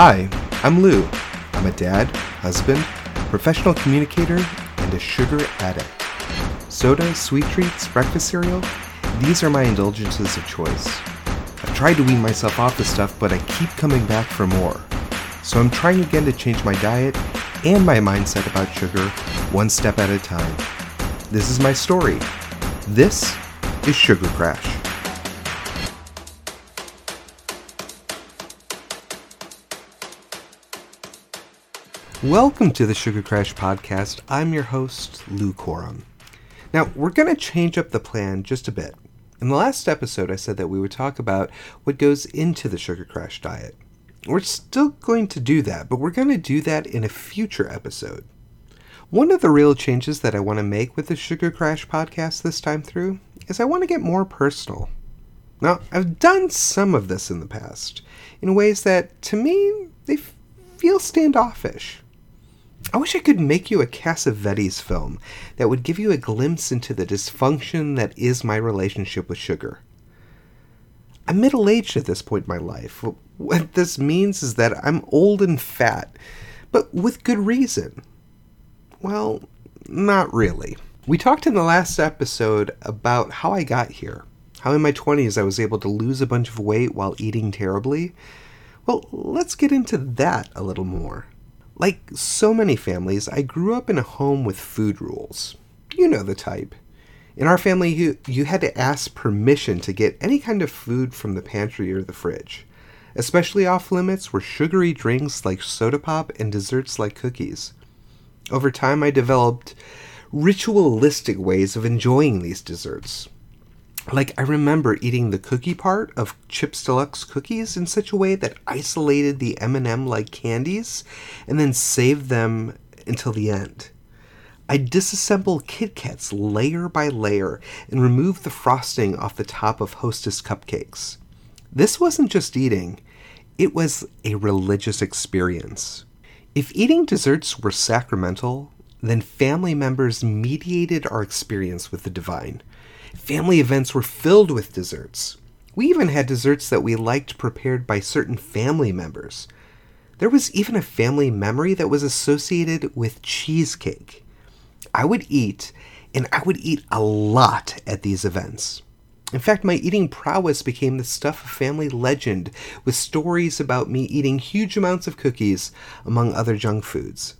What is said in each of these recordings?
Hi, I'm Lou. I'm a dad, husband, professional communicator, and a sugar addict. Soda, sweet treats, breakfast cereal, these are my indulgences of choice. I've tried to wean myself off the stuff, but I keep coming back for more. So I'm trying again to change my diet and my mindset about sugar one step at a time. This is my story. This is Sugar Crash. Welcome to the Sugar Crash Podcast. I'm your host, Lou Corum. Now, we're going to change up the plan just a bit. In the last episode, I said that we would talk about what goes into the Sugar Crash diet. We're still going to do that, but we're going to do that in a future episode. One of the real changes that I want to make with the Sugar Crash podcast this time through is I want to get more personal. Now, I've done some of this in the past in ways that, to me, they feel standoffish. I wish I could make you a Cassavetes film that would give you a glimpse into the dysfunction that is my relationship with sugar. I'm middle aged at this point in my life. What this means is that I'm old and fat, but with good reason. Well, not really. We talked in the last episode about how I got here, how in my 20s I was able to lose a bunch of weight while eating terribly. Well, let's get into that a little more. Like so many families, I grew up in a home with food rules. You know the type. In our family, you, you had to ask permission to get any kind of food from the pantry or the fridge. Especially off limits were sugary drinks like soda pop and desserts like cookies. Over time, I developed ritualistic ways of enjoying these desserts. Like, I remember eating the cookie part of Chips Deluxe cookies in such a way that isolated the M&M like candies and then saved them until the end. I disassembled Kit Kats layer by layer and removed the frosting off the top of Hostess cupcakes. This wasn't just eating, it was a religious experience. If eating desserts were sacramental, then family members mediated our experience with the divine. Family events were filled with desserts. We even had desserts that we liked prepared by certain family members. There was even a family memory that was associated with cheesecake. I would eat, and I would eat a lot at these events. In fact, my eating prowess became the stuff of family legend, with stories about me eating huge amounts of cookies, among other junk foods.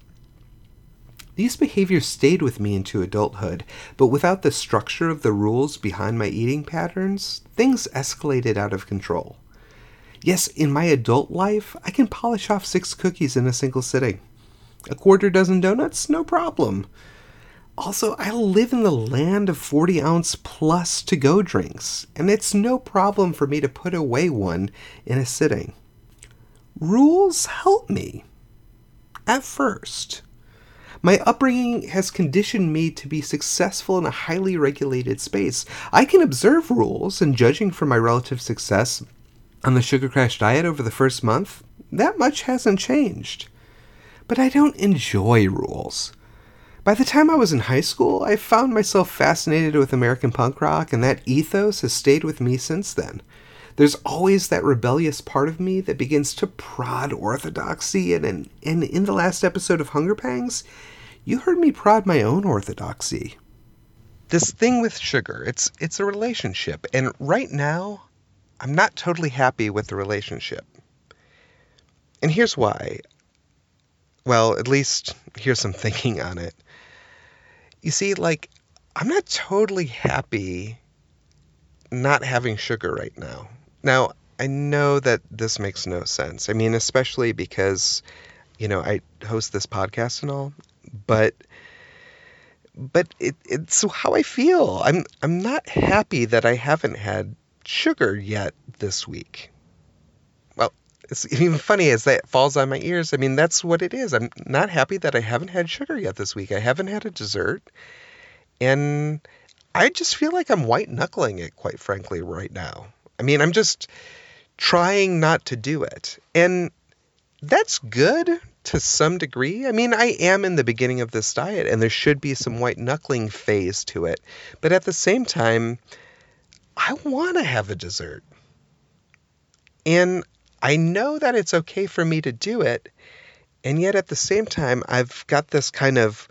These behaviors stayed with me into adulthood, but without the structure of the rules behind my eating patterns, things escalated out of control. Yes, in my adult life, I can polish off six cookies in a single sitting. A quarter dozen donuts? No problem. Also, I live in the land of 40 ounce plus to go drinks, and it's no problem for me to put away one in a sitting. Rules help me. At first. My upbringing has conditioned me to be successful in a highly regulated space. I can observe rules, and judging from my relative success on the Sugar Crash diet over the first month, that much hasn't changed. But I don't enjoy rules. By the time I was in high school, I found myself fascinated with American punk rock, and that ethos has stayed with me since then. There's always that rebellious part of me that begins to prod orthodoxy, and, and, and in the last episode of Hunger Pangs, you heard me prod my own orthodoxy. This thing with sugar, it's it's a relationship, and right now, I'm not totally happy with the relationship. And here's why. Well, at least here's some thinking on it. You see, like, I'm not totally happy not having sugar right now. Now, I know that this makes no sense. I mean, especially because, you know, I host this podcast and all, but but it, it's how I feel. I'm I'm not happy that I haven't had sugar yet this week. Well, it's even funny as that falls on my ears. I mean, that's what it is. I'm not happy that I haven't had sugar yet this week. I haven't had a dessert, and I just feel like I'm white knuckling it, quite frankly, right now. I mean, I'm just trying not to do it. And that's good to some degree. I mean, I am in the beginning of this diet and there should be some white knuckling phase to it. But at the same time, I want to have a dessert. And I know that it's okay for me to do it, and yet at the same time, I've got this kind of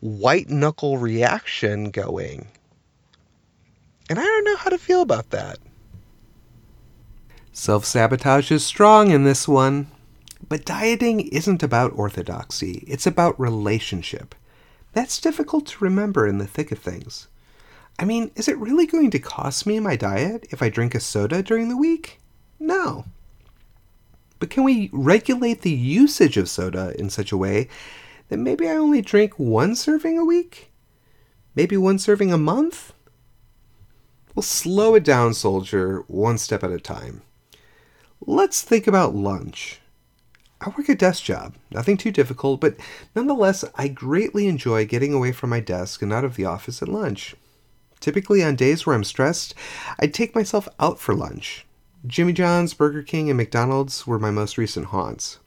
white knuckle reaction going. And I don't know how to feel about that. Self sabotage is strong in this one. But dieting isn't about orthodoxy, it's about relationship. That's difficult to remember in the thick of things. I mean, is it really going to cost me my diet if I drink a soda during the week? No. But can we regulate the usage of soda in such a way that maybe I only drink one serving a week? Maybe one serving a month? Well, slow it down, soldier, one step at a time. Let's think about lunch. I work a desk job, nothing too difficult, but nonetheless, I greatly enjoy getting away from my desk and out of the office at lunch. Typically, on days where I'm stressed, I'd take myself out for lunch. Jimmy John's, Burger King, and McDonald's were my most recent haunts.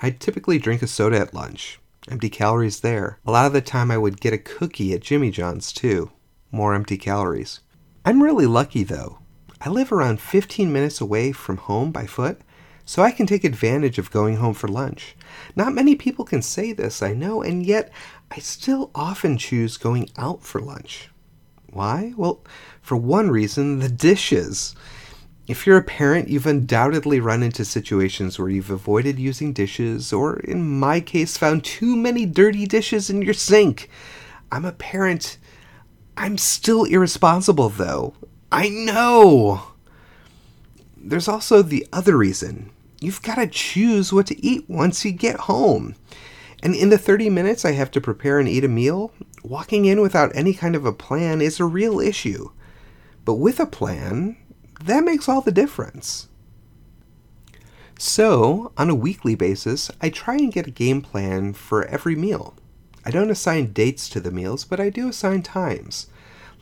I'd typically drink a soda at lunch. Empty calories there. A lot of the time, I would get a cookie at Jimmy John's, too. More empty calories. I'm really lucky, though. I live around 15 minutes away from home by foot, so I can take advantage of going home for lunch. Not many people can say this, I know, and yet I still often choose going out for lunch. Why? Well, for one reason, the dishes. If you're a parent, you've undoubtedly run into situations where you've avoided using dishes, or in my case, found too many dirty dishes in your sink. I'm a parent. I'm still irresponsible, though. I know! There's also the other reason you've got to choose what to eat once you get home. And in the 30 minutes I have to prepare and eat a meal, walking in without any kind of a plan is a real issue. But with a plan, that makes all the difference. So, on a weekly basis, I try and get a game plan for every meal. I don't assign dates to the meals, but I do assign times.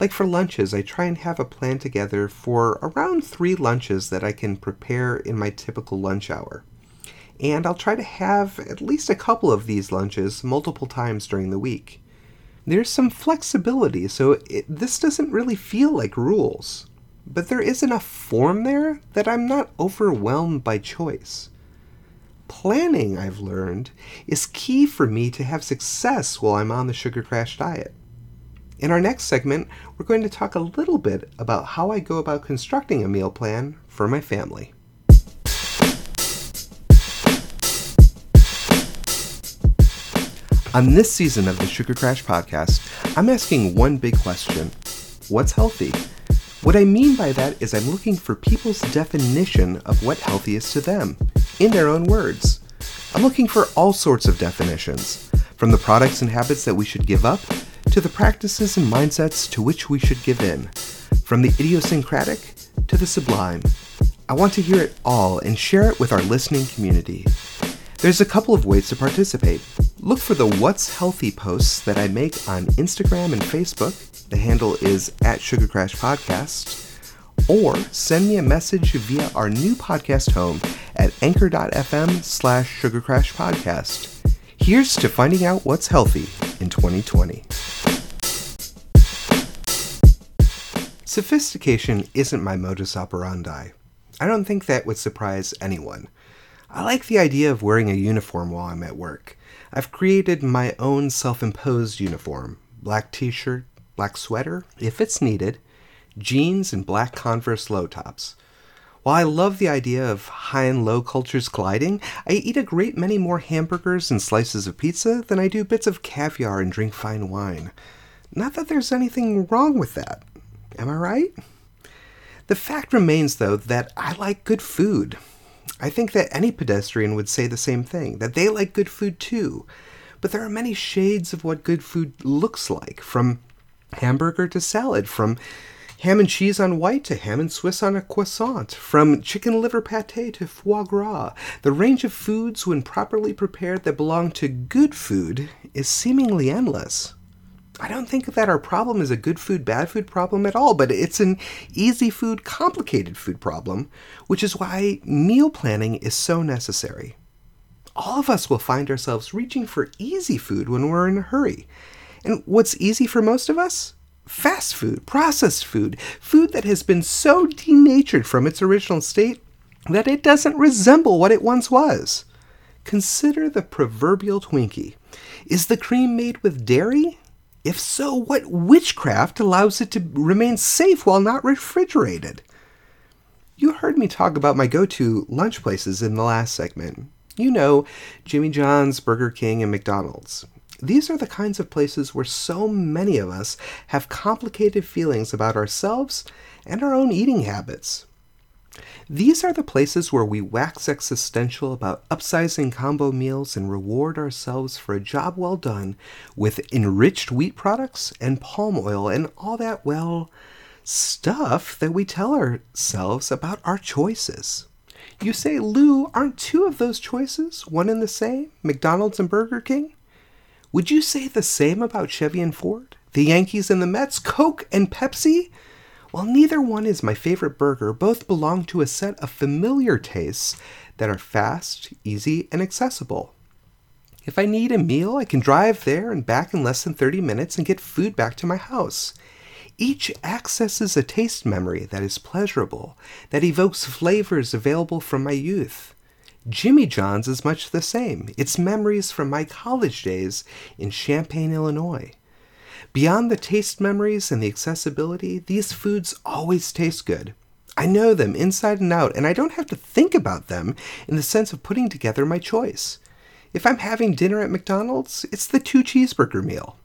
Like for lunches, I try and have a plan together for around three lunches that I can prepare in my typical lunch hour. And I'll try to have at least a couple of these lunches multiple times during the week. There's some flexibility, so it, this doesn't really feel like rules. But there is enough form there that I'm not overwhelmed by choice. Planning, I've learned, is key for me to have success while I'm on the sugar crash diet. In our next segment, we're going to talk a little bit about how I go about constructing a meal plan for my family. On this season of the Sugar Crash podcast, I'm asking one big question What's healthy? What I mean by that is I'm looking for people's definition of what healthy is to them, in their own words. I'm looking for all sorts of definitions, from the products and habits that we should give up to the practices and mindsets to which we should give in, from the idiosyncratic to the sublime. I want to hear it all and share it with our listening community. There's a couple of ways to participate. Look for the What's Healthy posts that I make on Instagram and Facebook. The handle is at Sugar Crash Podcast. Or send me a message via our new podcast home at anchor.fm slash sugarcrashpodcast. Here's to finding out what's healthy in 2020. Sophistication isn't my modus operandi. I don't think that would surprise anyone. I like the idea of wearing a uniform while I'm at work. I've created my own self imposed uniform black t shirt, black sweater, if it's needed, jeans, and black Converse low tops. While I love the idea of high and low cultures colliding, I eat a great many more hamburgers and slices of pizza than I do bits of caviar and drink fine wine. Not that there's anything wrong with that. Am I right? The fact remains, though, that I like good food. I think that any pedestrian would say the same thing, that they like good food too. But there are many shades of what good food looks like, from hamburger to salad, from ham and cheese on white to ham and Swiss on a croissant, from chicken liver pate to foie gras. The range of foods, when properly prepared, that belong to good food is seemingly endless. I don't think that our problem is a good food, bad food problem at all, but it's an easy food, complicated food problem, which is why meal planning is so necessary. All of us will find ourselves reaching for easy food when we're in a hurry. And what's easy for most of us? Fast food, processed food, food that has been so denatured from its original state, that it doesn't resemble what it once was. Consider the proverbial Twinkie. Is the cream made with dairy? If so, what witchcraft allows it to remain safe while not refrigerated? You heard me talk about my go to lunch places in the last segment. You know, Jimmy John's, Burger King, and McDonald's. These are the kinds of places where so many of us have complicated feelings about ourselves and our own eating habits. These are the places where we wax existential about upsizing combo meals and reward ourselves for a job well done with enriched wheat products and palm oil and all that, well, stuff that we tell ourselves about our choices. You say, Lou, aren't two of those choices one and the same, McDonald's and Burger King? Would you say the same about Chevy and Ford, the Yankees and the Mets, Coke and Pepsi? While neither one is my favorite burger, both belong to a set of familiar tastes that are fast, easy, and accessible. If I need a meal, I can drive there and back in less than 30 minutes and get food back to my house. Each accesses a taste memory that is pleasurable, that evokes flavors available from my youth. Jimmy John's is much the same. It's memories from my college days in Champaign, Illinois. Beyond the taste memories and the accessibility, these foods always taste good. I know them inside and out, and I don't have to think about them in the sense of putting together my choice. If I'm having dinner at McDonald's, it's the two cheeseburger meal.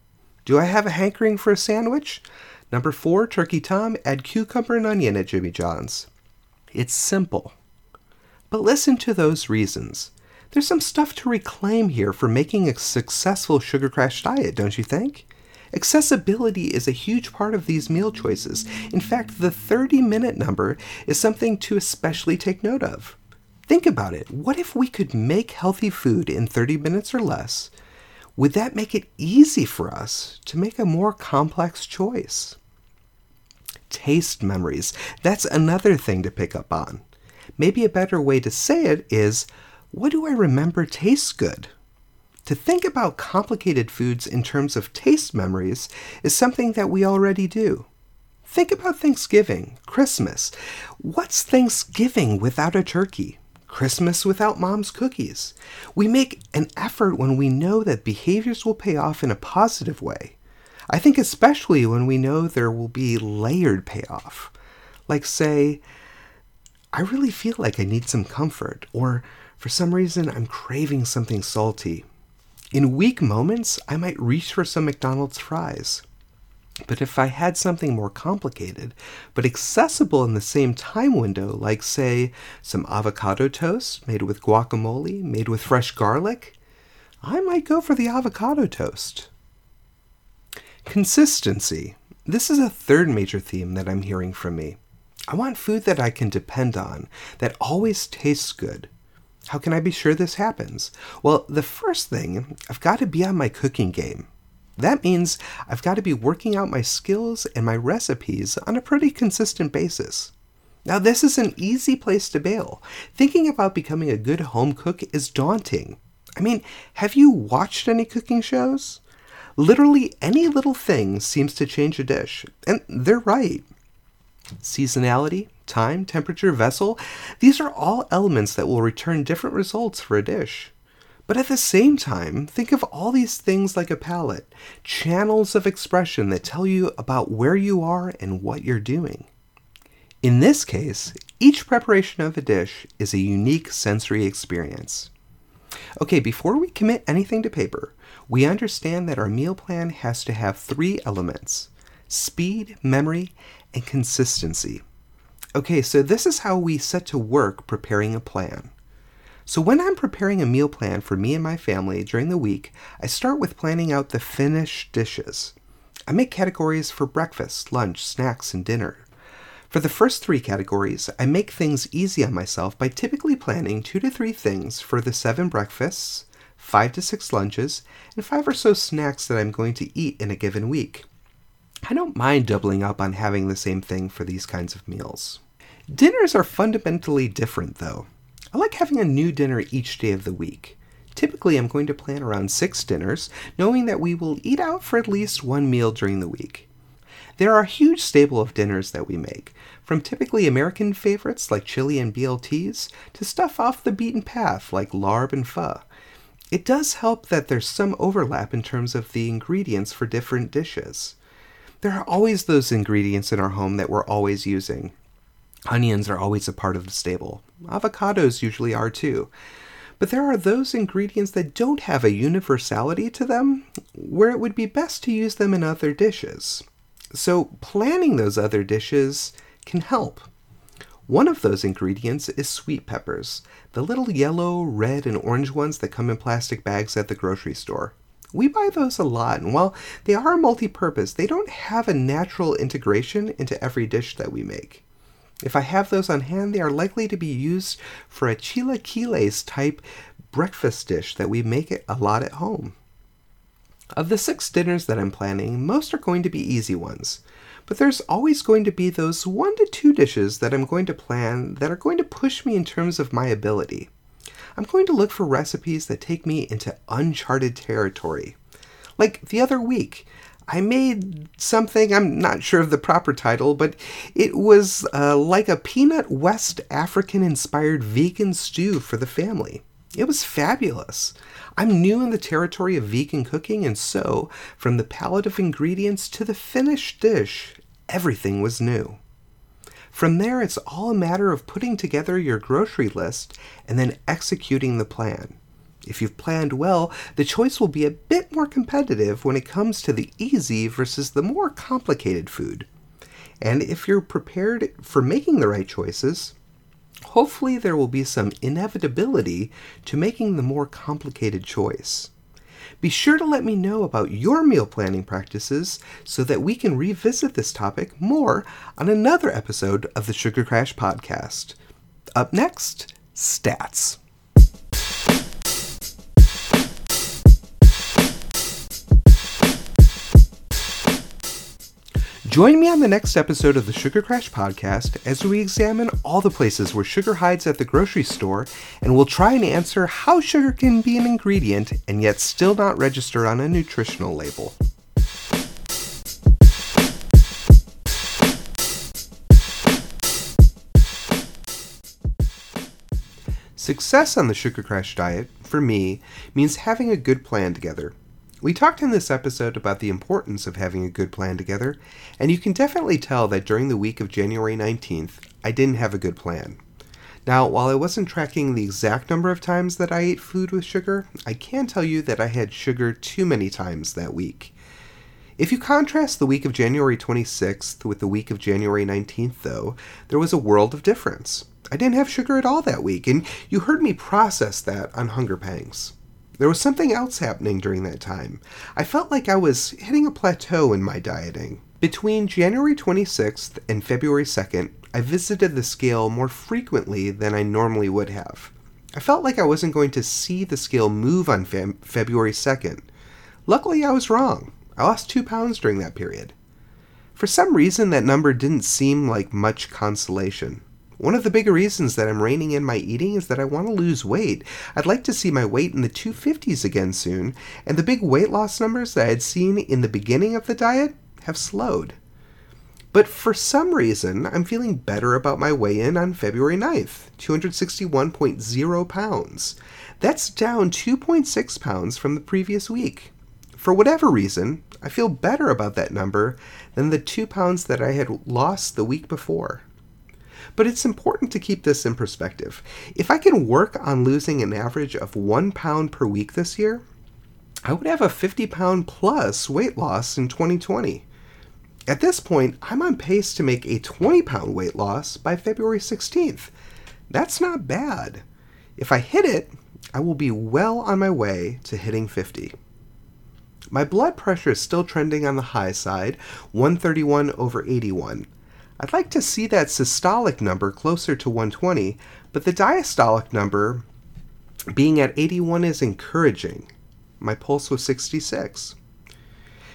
Do I have a hankering for a sandwich? Number four, Turkey Tom, add cucumber and onion at Jimmy John's. It's simple. But listen to those reasons. There's some stuff to reclaim here for making a successful sugar crash diet, don't you think? Accessibility is a huge part of these meal choices. In fact, the 30 minute number is something to especially take note of. Think about it. What if we could make healthy food in 30 minutes or less? Would that make it easy for us to make a more complex choice? Taste memories. That's another thing to pick up on. Maybe a better way to say it is what do I remember tastes good? To think about complicated foods in terms of taste memories is something that we already do. Think about Thanksgiving, Christmas. What's Thanksgiving without a turkey? Christmas without mom's cookies? We make an effort when we know that behaviors will pay off in a positive way. I think especially when we know there will be layered payoff. Like, say, I really feel like I need some comfort, or for some reason I'm craving something salty. In weak moments, I might reach for some McDonald's fries. But if I had something more complicated, but accessible in the same time window, like, say, some avocado toast made with guacamole, made with fresh garlic, I might go for the avocado toast. Consistency. This is a third major theme that I'm hearing from me. I want food that I can depend on, that always tastes good, how can I be sure this happens? Well, the first thing, I've got to be on my cooking game. That means I've got to be working out my skills and my recipes on a pretty consistent basis. Now, this is an easy place to bail. Thinking about becoming a good home cook is daunting. I mean, have you watched any cooking shows? Literally any little thing seems to change a dish, and they're right. Seasonality, time, temperature, vessel, these are all elements that will return different results for a dish. But at the same time, think of all these things like a palette, channels of expression that tell you about where you are and what you're doing. In this case, each preparation of a dish is a unique sensory experience. Okay, before we commit anything to paper, we understand that our meal plan has to have three elements speed, memory, and consistency. Okay, so this is how we set to work preparing a plan. So, when I'm preparing a meal plan for me and my family during the week, I start with planning out the finished dishes. I make categories for breakfast, lunch, snacks, and dinner. For the first three categories, I make things easy on myself by typically planning two to three things for the seven breakfasts, five to six lunches, and five or so snacks that I'm going to eat in a given week. I don't mind doubling up on having the same thing for these kinds of meals. Dinners are fundamentally different, though. I like having a new dinner each day of the week. Typically, I'm going to plan around six dinners, knowing that we will eat out for at least one meal during the week. There are a huge stable of dinners that we make, from typically American favorites like chili and BLTs to stuff off the beaten path like larb and pho. It does help that there's some overlap in terms of the ingredients for different dishes. There are always those ingredients in our home that we're always using. Onions are always a part of the stable. Avocados usually are too. But there are those ingredients that don't have a universality to them, where it would be best to use them in other dishes. So, planning those other dishes can help. One of those ingredients is sweet peppers, the little yellow, red, and orange ones that come in plastic bags at the grocery store. We buy those a lot, and while they are multi purpose, they don't have a natural integration into every dish that we make. If I have those on hand, they are likely to be used for a chilaquiles type breakfast dish that we make a lot at home. Of the six dinners that I'm planning, most are going to be easy ones. But there's always going to be those one to two dishes that I'm going to plan that are going to push me in terms of my ability. I'm going to look for recipes that take me into uncharted territory. Like the other week, I made something, I'm not sure of the proper title, but it was uh, like a peanut West African inspired vegan stew for the family. It was fabulous. I'm new in the territory of vegan cooking, and so, from the palette of ingredients to the finished dish, everything was new. From there, it's all a matter of putting together your grocery list and then executing the plan. If you've planned well, the choice will be a bit more competitive when it comes to the easy versus the more complicated food. And if you're prepared for making the right choices, hopefully there will be some inevitability to making the more complicated choice. Be sure to let me know about your meal planning practices so that we can revisit this topic more on another episode of the Sugar Crash Podcast. Up next, stats. Join me on the next episode of the Sugar Crash podcast as we examine all the places where sugar hides at the grocery store and we'll try and answer how sugar can be an ingredient and yet still not register on a nutritional label. Success on the Sugar Crash diet, for me, means having a good plan together we talked in this episode about the importance of having a good plan together, and you can definitely tell that during the week of January 19th, I didn't have a good plan. Now, while I wasn't tracking the exact number of times that I ate food with sugar, I can tell you that I had sugar too many times that week. If you contrast the week of January 26th with the week of January 19th, though, there was a world of difference. I didn't have sugar at all that week, and you heard me process that on Hunger Pangs. There was something else happening during that time. I felt like I was hitting a plateau in my dieting. Between January 26th and February 2nd, I visited the scale more frequently than I normally would have. I felt like I wasn't going to see the scale move on fe- February 2nd. Luckily, I was wrong. I lost two pounds during that period. For some reason, that number didn't seem like much consolation. One of the bigger reasons that I'm reining in my eating is that I want to lose weight. I'd like to see my weight in the 250s again soon, and the big weight loss numbers that I had seen in the beginning of the diet have slowed. But for some reason, I'm feeling better about my weigh in on February 9th 261.0 pounds. That's down 2.6 pounds from the previous week. For whatever reason, I feel better about that number than the 2 pounds that I had lost the week before. But it's important to keep this in perspective. If I can work on losing an average of one pound per week this year, I would have a 50 pound plus weight loss in 2020. At this point, I'm on pace to make a 20 pound weight loss by February 16th. That's not bad. If I hit it, I will be well on my way to hitting 50. My blood pressure is still trending on the high side, 131 over 81. I'd like to see that systolic number closer to 120, but the diastolic number being at 81 is encouraging. My pulse was 66.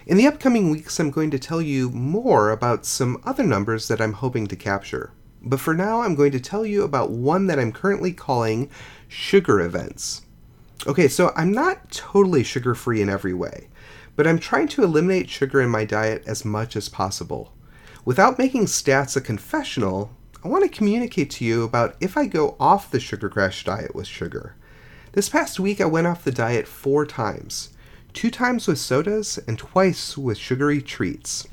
In the upcoming weeks, I'm going to tell you more about some other numbers that I'm hoping to capture. But for now, I'm going to tell you about one that I'm currently calling sugar events. Okay, so I'm not totally sugar free in every way, but I'm trying to eliminate sugar in my diet as much as possible. Without making stats a confessional, I want to communicate to you about if I go off the Sugar Crash diet with sugar. This past week, I went off the diet four times two times with sodas and twice with sugary treats.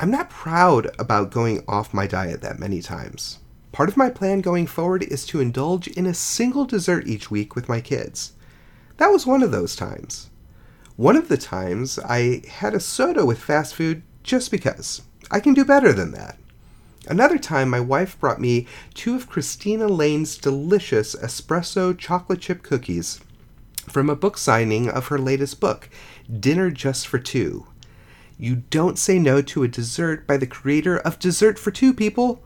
I'm not proud about going off my diet that many times. Part of my plan going forward is to indulge in a single dessert each week with my kids. That was one of those times. One of the times I had a soda with fast food just because. I can do better than that. Another time, my wife brought me two of Christina Lane's delicious espresso chocolate chip cookies from a book signing of her latest book, Dinner Just for Two. You don't say no to a dessert by the creator of Dessert for Two, people.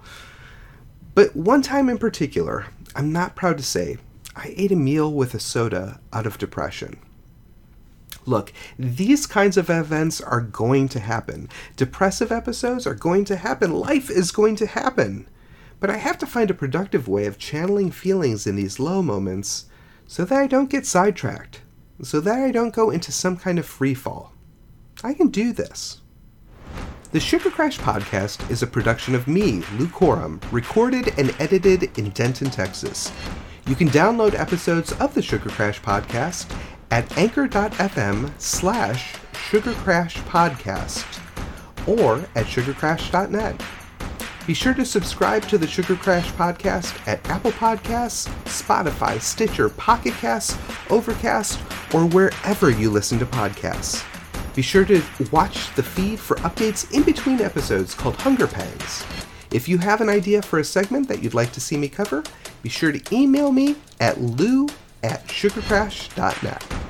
But one time in particular, I'm not proud to say, I ate a meal with a soda out of depression. Look, these kinds of events are going to happen. Depressive episodes are going to happen. Life is going to happen. But I have to find a productive way of channeling feelings in these low moments so that I don't get sidetracked, so that I don't go into some kind of free fall. I can do this. The Sugar Crash podcast is a production of me, Lou Coram, recorded and edited in Denton, Texas. You can download episodes of the Sugar Crash podcast at anchor.fm slash sugarcrashpodcast or at sugarcrash.net. Be sure to subscribe to the Sugar Crash podcast at Apple Podcasts, Spotify, Stitcher, Pocket Casts, Overcast, or wherever you listen to podcasts. Be sure to watch the feed for updates in between episodes called Hunger Pangs. If you have an idea for a segment that you'd like to see me cover, be sure to email me at lou at sugarcrash.net.